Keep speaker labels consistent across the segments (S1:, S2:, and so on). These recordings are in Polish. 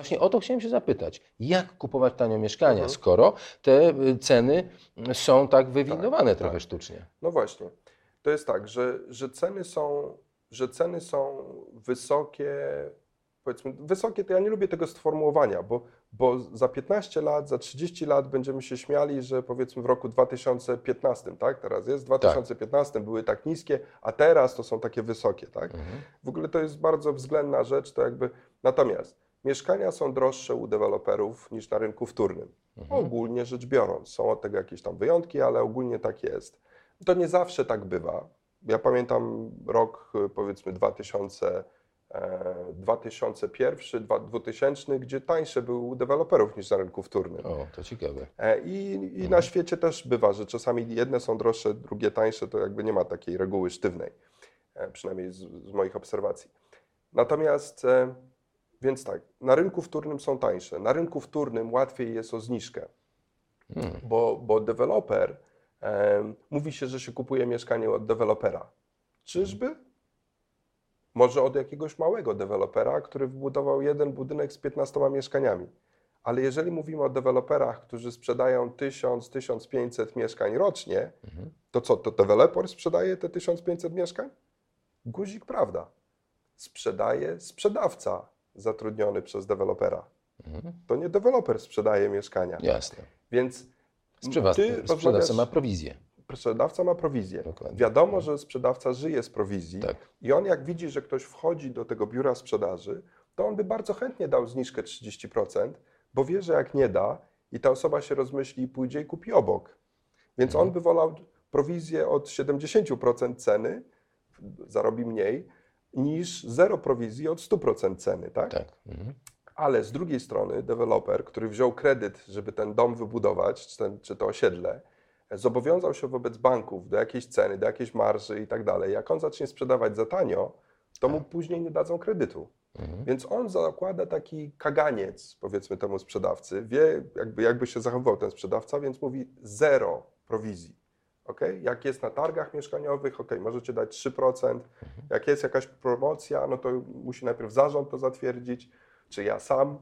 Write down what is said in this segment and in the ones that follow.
S1: Właśnie o to chciałem się zapytać. Jak kupować tanio mieszkania,
S2: Mhm.
S1: skoro te y, ceny są tak wywindowane
S2: Tak,
S1: trochę
S2: tak.
S1: sztucznie?
S2: No właśnie. To jest tak, że, że, ceny są, że ceny są wysokie, powiedzmy, wysokie to ja nie lubię tego sformułowania, bo, bo za 15 lat, za 30 lat będziemy się śmiali, że powiedzmy w roku 2015, tak, teraz jest, w 2015 były tak niskie, a teraz to są takie wysokie, tak.
S1: Mhm.
S2: W ogóle to jest bardzo względna rzecz, to jakby, natomiast mieszkania są droższe u deweloperów niż na rynku wtórnym.
S1: Mhm.
S2: Ogólnie rzecz biorąc, są od tego jakieś tam wyjątki, ale ogólnie tak jest. To nie zawsze tak bywa. Ja pamiętam rok powiedzmy 2000, e, 2001, dwa- 2000, gdzie tańsze były u deweloperów niż na rynku wtórnym.
S1: O, to ciekawe.
S2: E, I, i na świecie też bywa, że czasami jedne są droższe, drugie tańsze, to jakby nie ma takiej reguły sztywnej, e, przynajmniej z, z moich obserwacji. Natomiast, e, więc tak, na rynku wtórnym są tańsze. Na rynku wtórnym łatwiej jest o zniżkę,
S1: Hmm.
S2: bo, bo deweloper, e, mówi się, że się kupuje mieszkanie od dewelopera. Czyżby? Może od jakiegoś małego dewelopera, który wybudował jeden budynek z 15 mieszkaniami. Ale jeżeli mówimy o deweloperach, którzy sprzedają 1000-1500 mieszkań rocznie,
S1: Mhm.
S2: to co, to deweloper sprzedaje te 1500 mieszkań? Guzik prawda. Sprzedaje sprzedawca zatrudniony przez dewelopera.
S1: Mhm.
S2: To nie deweloper sprzedaje mieszkania.
S1: Jasne.
S2: Więc
S1: Sprzedawca,
S2: ty
S1: sprzedawca ma prowizję.
S2: sprzedawca ma prowizję.
S1: Dokładnie.
S2: Wiadomo, że sprzedawca żyje z prowizji
S1: Tak.
S2: i on jak widzi, że ktoś wchodzi do tego biura sprzedaży, to on by bardzo chętnie dał zniżkę 30%, bo wie, że jak nie da i ta osoba się rozmyśli i pójdzie i kupi obok. Więc
S1: Mhm.
S2: on by wolał prowizję od 70% ceny, zarobi mniej, niż zero prowizji od 100% ceny, tak?
S1: Tak. Mhm.
S2: Ale z drugiej strony deweloper, który wziął kredyt, żeby ten dom wybudować, czy, ten, czy to osiedle, zobowiązał się wobec banków do jakiejś ceny, do jakiejś marży i tak dalej. Jak on zacznie sprzedawać za tanio, to mu później nie dadzą kredytu.
S1: Mhm.
S2: Więc on zakłada taki kaganiec, powiedzmy temu sprzedawcy, wie jakby, jakby się zachowywał ten sprzedawca, więc mówi zero prowizji. Okay? Jak jest na targach mieszkaniowych, ok, możecie dać 3%. Jak jest jakaś promocja, no to musi najpierw zarząd to zatwierdzić, czy ja sam.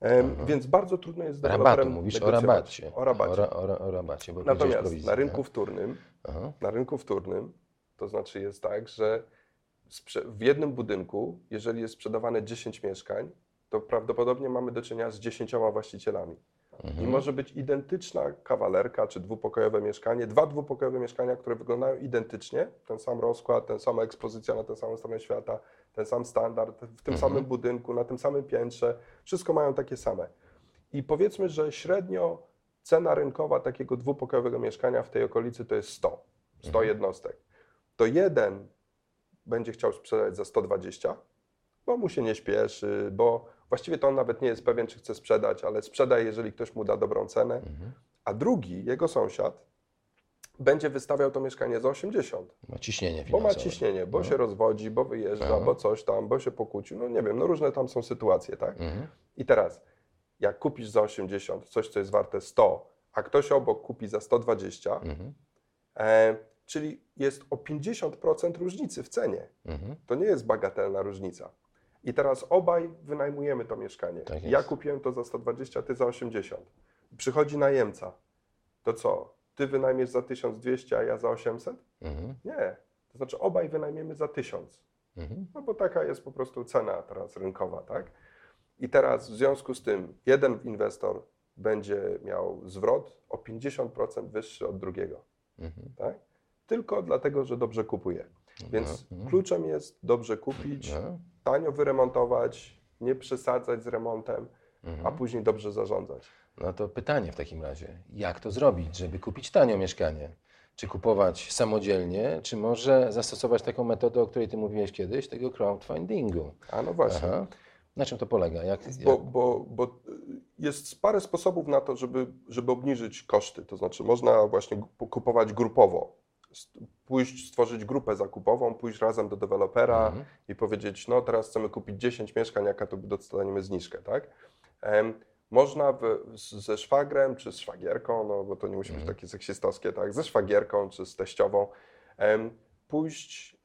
S2: Em, Więc bardzo trudno jest z
S1: Rabatu, mówisz o rabacie.
S2: O rabacie.
S1: O, ra, o, ra, o rabacie,
S2: Natomiast na rynku wtórnym
S1: Aha.
S2: na rynku wtórnym, to znaczy jest tak, że w jednym budynku, jeżeli jest sprzedawane 10 mieszkań, to prawdopodobnie mamy do czynienia z 10 właścicielami.
S1: Mhm.
S2: I może być identyczna kawalerka czy dwupokojowe mieszkanie, dwa dwupokojowe mieszkania, które wyglądają identycznie, ten sam rozkład, ten sama ekspozycja na tę samą stronę świata, ten sam standard, w tym
S1: Mhm.
S2: samym budynku, na tym samym piętrze, wszystko mają takie same. I powiedzmy, że średnio cena rynkowa takiego dwupokojowego mieszkania w tej okolicy to jest 100, 100
S1: Mhm.
S2: jednostek. To jeden będzie chciał sprzedać za 120, bo mu się nie śpieszy, bo właściwie to on nawet nie jest pewien, czy chce sprzedać, ale sprzeda, jeżeli ktoś mu da dobrą cenę.
S1: Mhm.
S2: A drugi, jego sąsiad, będzie wystawiał to mieszkanie za 80,
S1: Ma ciśnienie
S2: bo
S1: finansowe.
S2: ma ciśnienie, bo
S1: No.
S2: się rozwodzi, bo wyjeżdża,
S1: No.
S2: bo coś tam, bo się pokłócił, no nie wiem, no różne tam są sytuacje, tak?
S1: Mhm.
S2: I teraz, jak kupisz za 80 coś, co jest warte 100, a ktoś obok kupi za 120,
S1: Mhm.
S2: e, czyli jest o 50% różnicy w cenie.
S1: Mhm.
S2: To nie jest bagatelna różnica. I teraz obaj wynajmujemy to mieszkanie.
S1: Tak
S2: ja kupiłem to za 120, ty za 80. Przychodzi najemca. To co? Ty wynajmiesz za 1200, a ja za 800?
S1: Mhm.
S2: Nie. To znaczy obaj wynajmiemy za 1000.
S1: Mhm.
S2: No bo taka jest po prostu cena teraz rynkowa, tak? I teraz w związku z tym jeden inwestor będzie miał zwrot o 50% wyższy od drugiego,
S1: Mhm.
S2: tak? Tylko dlatego, że dobrze kupuje. Więc
S1: No, no.
S2: kluczem jest dobrze kupić,
S1: No.
S2: Tanio wyremontować, nie przesadzać z remontem,
S1: Mhm.
S2: a później dobrze zarządzać.
S1: No to pytanie w takim razie, jak to zrobić, żeby kupić tanio mieszkanie? Czy kupować samodzielnie, czy może zastosować taką metodę, o której ty mówiłeś kiedyś, tego crowdfundingu?
S2: A no właśnie.
S1: Aha. Na czym to polega? Jak,
S2: Bo,
S1: jak...
S2: bo, bo jest parę sposobów na to, żeby, żeby obniżyć koszty. To znaczy, można właśnie kupować grupowo. Pójść, stworzyć grupę zakupową, pójść razem do dewelopera
S1: Mhm.
S2: i powiedzieć: No, teraz chcemy kupić 10 mieszkań, jaka to dostaniemy zniżkę, tak? Można w, ze szwagrem czy z szwagierką, no bo to nie musi być
S1: Mhm.
S2: takie seksistowskie, tak? Ze szwagierką czy z teściową, pójść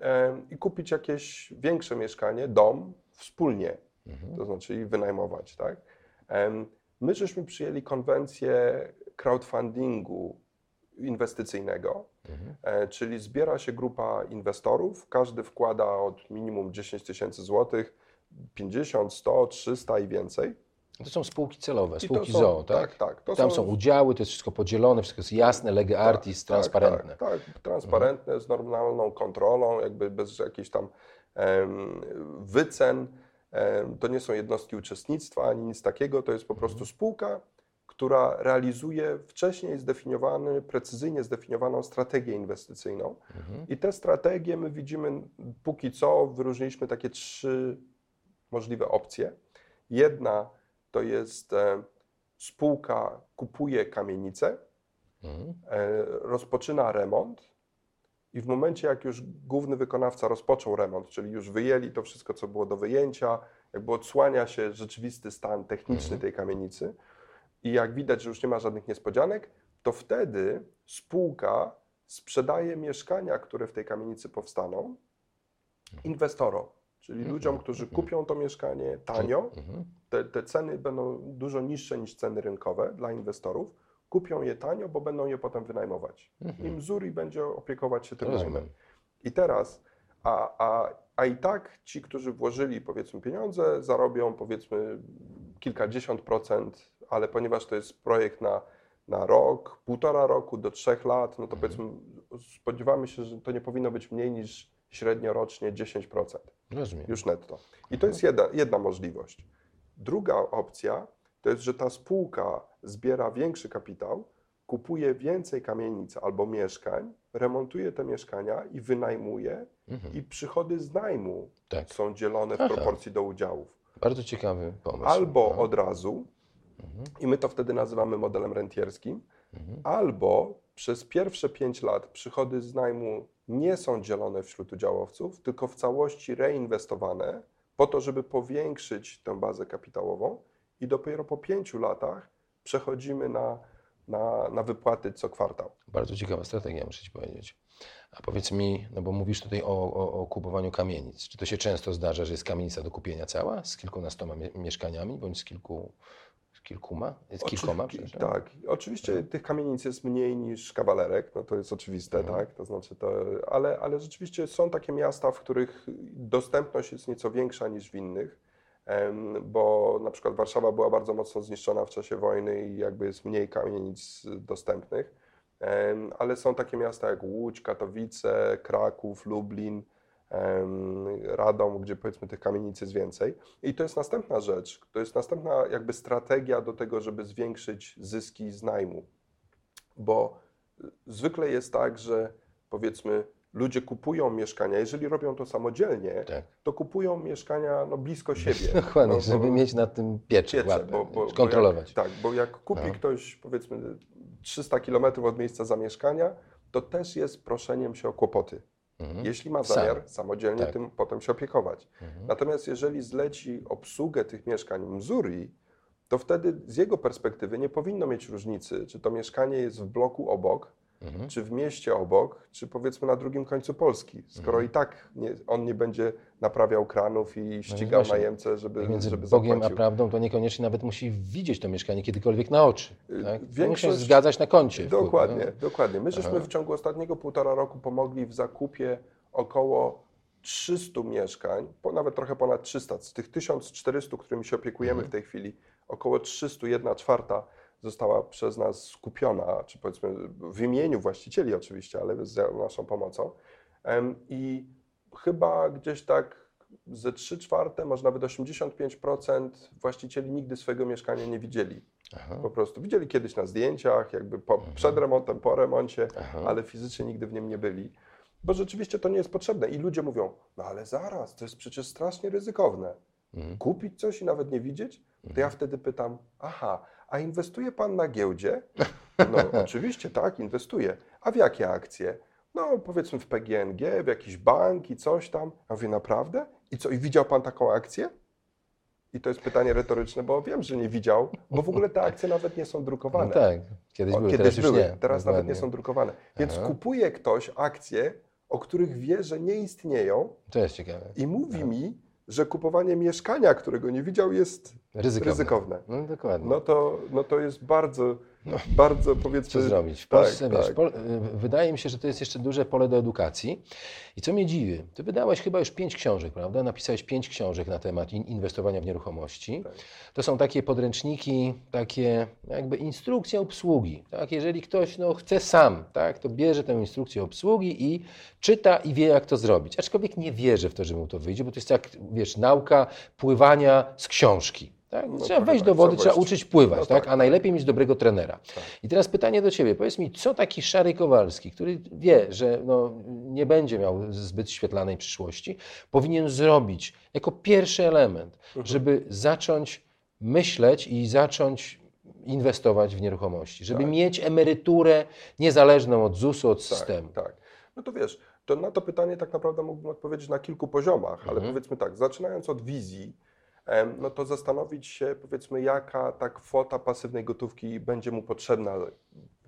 S2: i kupić jakieś większe mieszkanie, dom wspólnie. to znaczy i wynajmować, tak? My żeśmy przyjęli konwencję crowdfundingu inwestycyjnego, e, czyli zbiera się grupa inwestorów, każdy wkłada od minimum 10 tysięcy złotych, 50, 100, 300 i więcej.
S1: To są spółki celowe, spółki
S2: są-
S1: ZOO, tak?
S2: tak, tak,
S1: Tam
S2: są-
S1: są udziały, to jest wszystko podzielone, wszystko jest jasne, lege artis,
S2: Tak,
S1: transparentne.
S2: Tak, tak, transparentne, z normalną kontrolą, jakby bez jakichś tam em, wycen. Em, to nie są jednostki uczestnictwa ani nic takiego, to jest po prostu spółka, która realizuje wcześniej zdefiniowany, precyzyjnie zdefiniowaną strategię inwestycyjną. I te strategie my widzimy póki co, wyróżniliśmy takie trzy możliwe opcje. Jedna to jest e, spółka kupuje kamienicę,
S1: Mhm.
S2: e, rozpoczyna remont i w momencie, jak już główny wykonawca rozpoczął remont, czyli już wyjęli to wszystko, co było do wyjęcia, jakby odsłania się rzeczywisty stan techniczny tej kamienicy i jak widać, że już nie ma żadnych niespodzianek, to wtedy spółka sprzedaje mieszkania, które w tej kamienicy powstaną, inwestorom, czyli ludziom, którzy kupią to mieszkanie tanio,
S1: Mhm.
S2: te, te ceny będą dużo niższe niż ceny rynkowe dla inwestorów, kupią je tanio, bo będą je potem wynajmować. I Mzuri będzie opiekować się tym najmem. I teraz, a, a, a i tak ci, którzy włożyli powiedzmy pieniądze, zarobią powiedzmy kilkadziesiąt procent, ale ponieważ to jest projekt na, na rok, półtora roku do trzech lat, no to powiedzmy spodziewamy się, że to nie powinno być mniej niż średnio rocznie 10%
S1: Rozumiem.
S2: już netto. I to jest jedna, jedna możliwość. Druga opcja to jest, że ta spółka zbiera większy kapitał, kupuje więcej kamienic albo mieszkań, remontuje te mieszkania i wynajmuje, i przychody z najmu
S1: Tak.
S2: są dzielone w
S1: Aha.
S2: proporcji do udziałów.
S1: Bardzo ciekawy pomysł.
S2: Albo
S1: No.
S2: od razu, i my to wtedy nazywamy modelem rentierskim, albo przez pierwsze 5 lat przychody z najmu nie są dzielone wśród udziałowców, tylko w całości reinwestowane po to, żeby powiększyć tę bazę kapitałową i dopiero po 5 latach przechodzimy na, na, na wypłaty co kwartał.
S1: Bardzo ciekawa strategia, muszę Ci powiedzieć. A powiedz mi, no bo mówisz tutaj o, o, o kupowaniu kamienic. Czy to się często zdarza, że jest kamienica do kupienia cała z kilkunastoma mie- mieszkaniami, bądź z kilku, kilkuma? Z kilkoma, przepraszam.
S2: Tak, oczywiście tych kamienic jest mniej niż kawalerek, no to jest oczywiste, tak, to znaczy to, ale, ale rzeczywiście są takie miasta, w których dostępność jest nieco większa niż w innych, bo na przykład Warszawa była bardzo mocno zniszczona w czasie wojny i jakby jest mniej kamienic dostępnych, ale są takie miasta jak Łódź, Katowice, Kraków, Lublin, Radom, gdzie powiedzmy tych kamienic jest więcej. I to jest następna rzecz, to jest następna jakby strategia do tego, żeby zwiększyć zyski z najmu. Bo zwykle jest tak, że powiedzmy ludzie kupują mieszkania, jeżeli robią to samodzielnie,
S1: Tak.
S2: to kupują mieszkania no, blisko siebie.
S1: Dokładnie,
S2: no,
S1: żeby mieć nad tym pieczę,
S2: Wiecie,
S1: łapę,
S2: bo,
S1: kontrolować.
S2: jak, tak, bo jak kupi
S1: No.
S2: ktoś powiedzmy 300 km od miejsca zamieszkania, to też jest proszeniem się o kłopoty.
S1: Mhm.
S2: Jeśli ma
S1: Sam.
S2: zamiar samodzielnie
S1: Tak.
S2: tym potem się opiekować.
S1: Mhm.
S2: Natomiast jeżeli zleci obsługę tych mieszkań Mzuri, to wtedy z jego perspektywy nie powinno mieć różnicy, czy to mieszkanie jest w bloku obok,
S1: Mhm.
S2: czy w mieście obok, czy powiedzmy na drugim końcu Polski, skoro i tak nie, on nie będzie naprawiał kranów i ścigał
S1: No
S2: najemcę, żeby,
S1: Między
S2: żeby
S1: Bogiem a prawdą to niekoniecznie nawet musi widzieć to mieszkanie kiedykolwiek na oczy. Tak? To musi się
S2: większość-
S1: zgadzać na koncie.
S2: Dokładnie,
S1: Tak?
S2: dokładnie. My żeśmy
S1: Aha.
S2: w ciągu ostatniego półtora roku pomogli w zakupie około 300 mieszkań, nawet trochę ponad 300. Z tych 1400, którymi się opiekujemy
S1: Mhm.
S2: w tej chwili, około 300, 1 czwarta została przez nas skupiona, czy powiedzmy w imieniu właścicieli oczywiście, ale z naszą pomocą. I chyba gdzieś tak ze 3 czwarte, może nawet 85% właścicieli nigdy swojego mieszkania nie widzieli.
S1: Aha.
S2: Po prostu widzieli kiedyś na zdjęciach, jakby po, przed remontem, po remoncie,
S1: Aha.
S2: ale fizycznie nigdy w nim nie byli. Bo rzeczywiście to nie jest potrzebne. I ludzie mówią, no ale zaraz, to jest przecież strasznie ryzykowne.
S1: Mhm.
S2: Kupić coś i nawet nie widzieć? To ja wtedy pytam, aha, a inwestuje pan na giełdzie? No oczywiście tak, inwestuję. A w jakie akcje? No powiedzmy w PGNG, w jakiś bank i coś tam. Ja mówię, naprawdę? I co, i widział pan taką akcję? I to jest pytanie retoryczne, bo wiem, że nie widział, bo w ogóle te akcje nawet nie są drukowane.
S1: No tak, kiedyś
S2: O,
S1: były,
S2: kiedyś
S1: teraz
S2: były,
S1: nie.
S2: teraz nawet nie są drukowane. Więc
S1: Aha.
S2: kupuje ktoś akcje, o których wie, że nie istnieją
S1: To jest ciekawe.
S2: i mówi mi, że kupowanie mieszkania, którego nie widział, jest
S1: Ryzykowne.
S2: ryzykowne.
S1: No dokładnie.
S2: No to, no to jest bardzo, bardzo powiedzmy...
S1: Co zrobić? W
S2: Tak,
S1: Polsce, wiesz,
S2: tak.
S1: Pol- y, wydaje mi się, że to jest jeszcze duże pole do edukacji. I co mnie dziwi, ty wydałeś chyba już pięć książek, prawda? Napisałeś pięć książek na temat in- inwestowania w nieruchomości.
S2: Tak.
S1: To są takie podręczniki, takie jakby instrukcja obsługi. Tak? Jeżeli ktoś no, chce sam, tak, to bierze tę instrukcję obsługi i czyta i wie, jak to zrobić. Aczkolwiek nie wierzę w to, że mu to wyjdzie, bo to jest jak, wiesz, nauka pływania z książki. Tak?
S2: No
S1: trzeba wejść
S2: tak,
S1: do wody,
S2: trzeba
S1: uczyć pływać,
S2: No
S1: tak?
S2: tak,
S1: a najlepiej mieć dobrego trenera. I teraz pytanie do Ciebie. Powiedz mi, co taki Szary Kowalski, który wie, że no, nie będzie miał zbyt świetlanej przyszłości, powinien zrobić jako pierwszy element,
S2: Mhm.
S1: żeby zacząć myśleć i zacząć inwestować w nieruchomości, żeby
S2: Tak.
S1: mieć emeryturę niezależną od ZUS-u, od systemu.
S2: Tak, tak. No to wiesz, to na to pytanie tak naprawdę mógłbym odpowiedzieć na kilku poziomach, ale
S1: Mhm.
S2: powiedzmy tak, zaczynając od wizji, no to zastanowić się, powiedzmy, jaka ta kwota pasywnej gotówki będzie mu potrzebna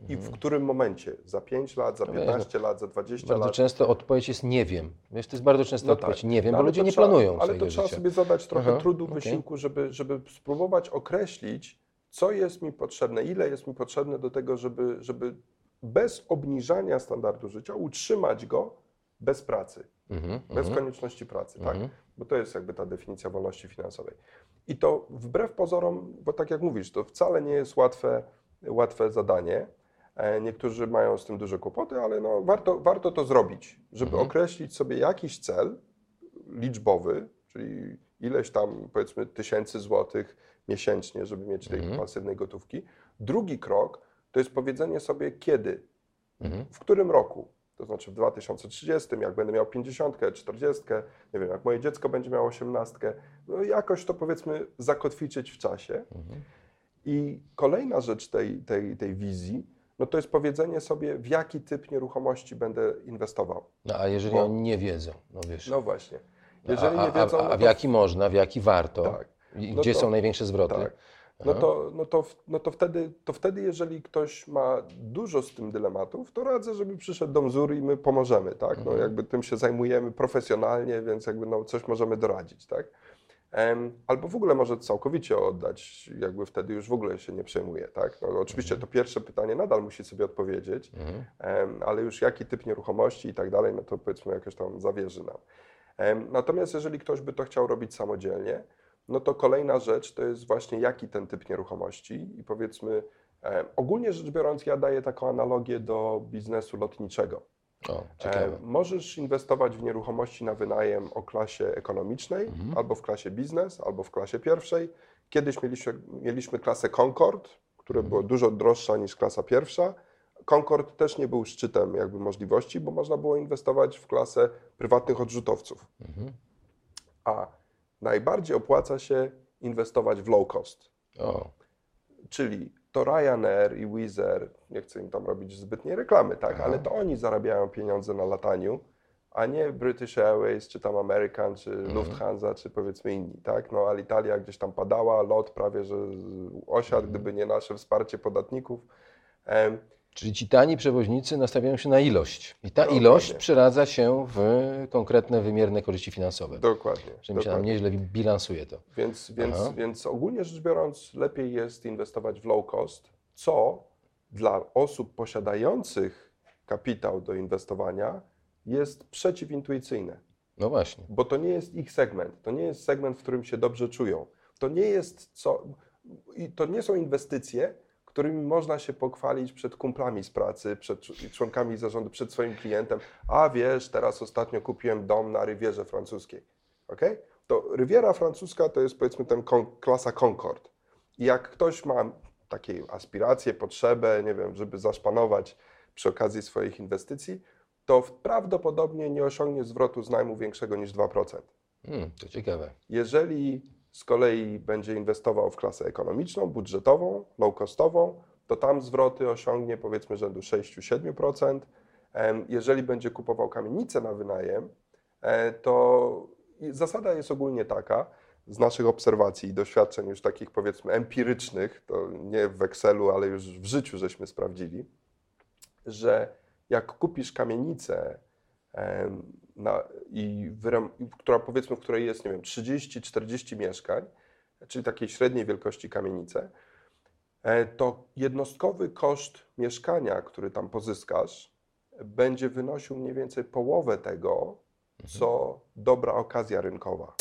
S2: i w którym momencie, za 5 lat, za
S1: Mhm. No wiesz,
S2: 15 lat, za 20
S1: Bardzo
S2: lat.
S1: często odpowiedź jest nie wiem. Wiesz, to jest bardzo często
S2: No
S1: odpowiedź
S2: tak.
S1: nie wiem,
S2: No
S1: bo ludzie nie
S2: trzeba-
S1: planują
S2: Ale to trzeba
S1: życia.
S2: sobie zadać trochę
S1: Aha,
S2: trudu,
S1: okej.
S2: wysiłku, żeby, żeby spróbować określić, co jest mi potrzebne, ile jest mi potrzebne do tego, żeby, żeby bez obniżania standardu życia utrzymać go bez pracy,
S1: Mhm,
S2: bez
S1: mhm,
S2: konieczności pracy, tak? Bo to jest jakby ta definicja wolności finansowej. I to wbrew pozorom, bo tak jak mówisz, to wcale nie jest łatwe, łatwe zadanie. E, Niektórzy mają z tym duże kłopoty, ale no warto, warto to zrobić, żeby
S1: Mhm.
S2: określić sobie jakiś cel liczbowy, czyli ileś tam powiedzmy tysięcy złotych miesięcznie, żeby mieć tej
S1: Mhm.
S2: pasywnej gotówki. Drugi krok to jest powiedzenie sobie kiedy,
S1: Mhm.
S2: w którym roku. To znaczy w 2030, jak będę miał 50, 40, nie wiem, jak moje dziecko będzie miało 18, no jakoś to powiedzmy zakotwiczyć w czasie.
S1: Mhm.
S2: I kolejna rzecz tej, tej, tej wizji, no to jest powiedzenie sobie, w jaki typ nieruchomości będę inwestował.
S1: No a jeżeli
S2: Bo-
S1: oni nie wiedzą, no wiesz.
S2: No właśnie. Jeżeli
S1: a,
S2: nie wiedzą,
S1: a, a,
S2: no
S1: a w
S2: to-
S1: jaki można, w jaki warto,
S2: Tak. No
S1: gdzie
S2: to-
S1: są największe zwroty.
S2: Tak. No
S1: Aha.
S2: to, no, to, no to, wtedy, to wtedy, jeżeli ktoś ma dużo z tym dylematów, to radzę, żeby przyszedł do Mzur i my pomożemy, tak? No
S1: Mhm.
S2: jakby tym się zajmujemy profesjonalnie, więc jakby no coś możemy doradzić, tak? Albo w ogóle może całkowicie oddać, jakby wtedy już w ogóle się nie przejmuje, tak? No oczywiście to pierwsze pytanie nadal musi sobie odpowiedzieć,
S1: Mhm.
S2: ale już jaki typ nieruchomości i tak dalej, no to powiedzmy jakoś tam zawierzy nam. Natomiast jeżeli ktoś by to chciał robić samodzielnie, no to kolejna rzecz to jest właśnie jaki ten typ nieruchomości i powiedzmy, em, ogólnie rzecz biorąc ja daję taką analogię do biznesu lotniczego.
S1: O.
S2: E, Możesz inwestować w nieruchomości na wynajem o klasie ekonomicznej,
S1: Mhm.
S2: albo w klasie biznes, albo w klasie pierwszej. Kiedyś mieliśmy, mieliśmy klasę Concord, która
S1: Mhm.
S2: była dużo droższa niż klasa pierwsza. Concord też nie był szczytem jakby możliwości, bo można było inwestować w klasę prywatnych odrzutowców.
S1: Mhm.
S2: A najbardziej opłaca się inwestować w low cost.
S1: O,
S2: Czyli to Ryanair i Wizz nie chcę im tam robić zbytniej reklamy, tak,
S1: Aha.
S2: ale to oni zarabiają pieniądze na lataniu, a nie British Airways, czy tam American, czy
S1: Mhm.
S2: Lufthansa, czy powiedzmy inni, tak. No Alitalia gdzieś tam padała, lot prawie, że osiadł,
S1: Mhm.
S2: gdyby nie nasze wsparcie podatników.
S1: Czyli ci tani przewoźnicy nastawiają się na ilość. I ta
S2: Dokładnie.
S1: ilość przeradza się w konkretne, wymierne korzyści finansowe.
S2: Dokładnie.
S1: Czyli mi się nam nieźle bilansuje to.
S2: Więc, więc,
S1: Aha.
S2: więc ogólnie rzecz biorąc, lepiej jest inwestować w low cost, co dla osób posiadających kapitał do inwestowania jest przeciwintuicyjne,
S1: No właśnie.
S2: bo to nie jest ich segment, to nie jest segment, w którym się dobrze czują. To nie jest co, i to nie są inwestycje, którymi można się pochwalić przed kumplami z pracy, przed członkami zarządu, przed swoim klientem. A wiesz, teraz ostatnio kupiłem dom na Rywierze Francuskiej. Okay? To Riviera Francuska to jest powiedzmy ten kon, klasa Concord. I jak ktoś ma takie aspiracje, potrzebę, nie wiem, żeby zaszpanować przy okazji swoich inwestycji, to prawdopodobnie nie osiągnie zwrotu z najmu większego niż 2%.
S1: Hmm, to ciekawe.
S2: Jeżeli z kolei będzie inwestował w klasę ekonomiczną, budżetową, low-costową, to tam zwroty osiągnie powiedzmy rzędu 6-7%. Em, Jeżeli będzie kupował kamienicę na wynajem, e, to zasada jest ogólnie taka, z naszych obserwacji i doświadczeń już takich powiedzmy empirycznych, to nie w Excelu, ale już w życiu żeśmy sprawdzili, że jak kupisz kamienicę na, i wyrem, która powiedzmy, w której jest, nie wiem, 30-40 mieszkań, czyli takiej średniej wielkości kamienice, e, to jednostkowy koszt mieszkania, który tam pozyskasz, będzie wynosił mniej więcej połowę tego, co dobra okazja rynkowa.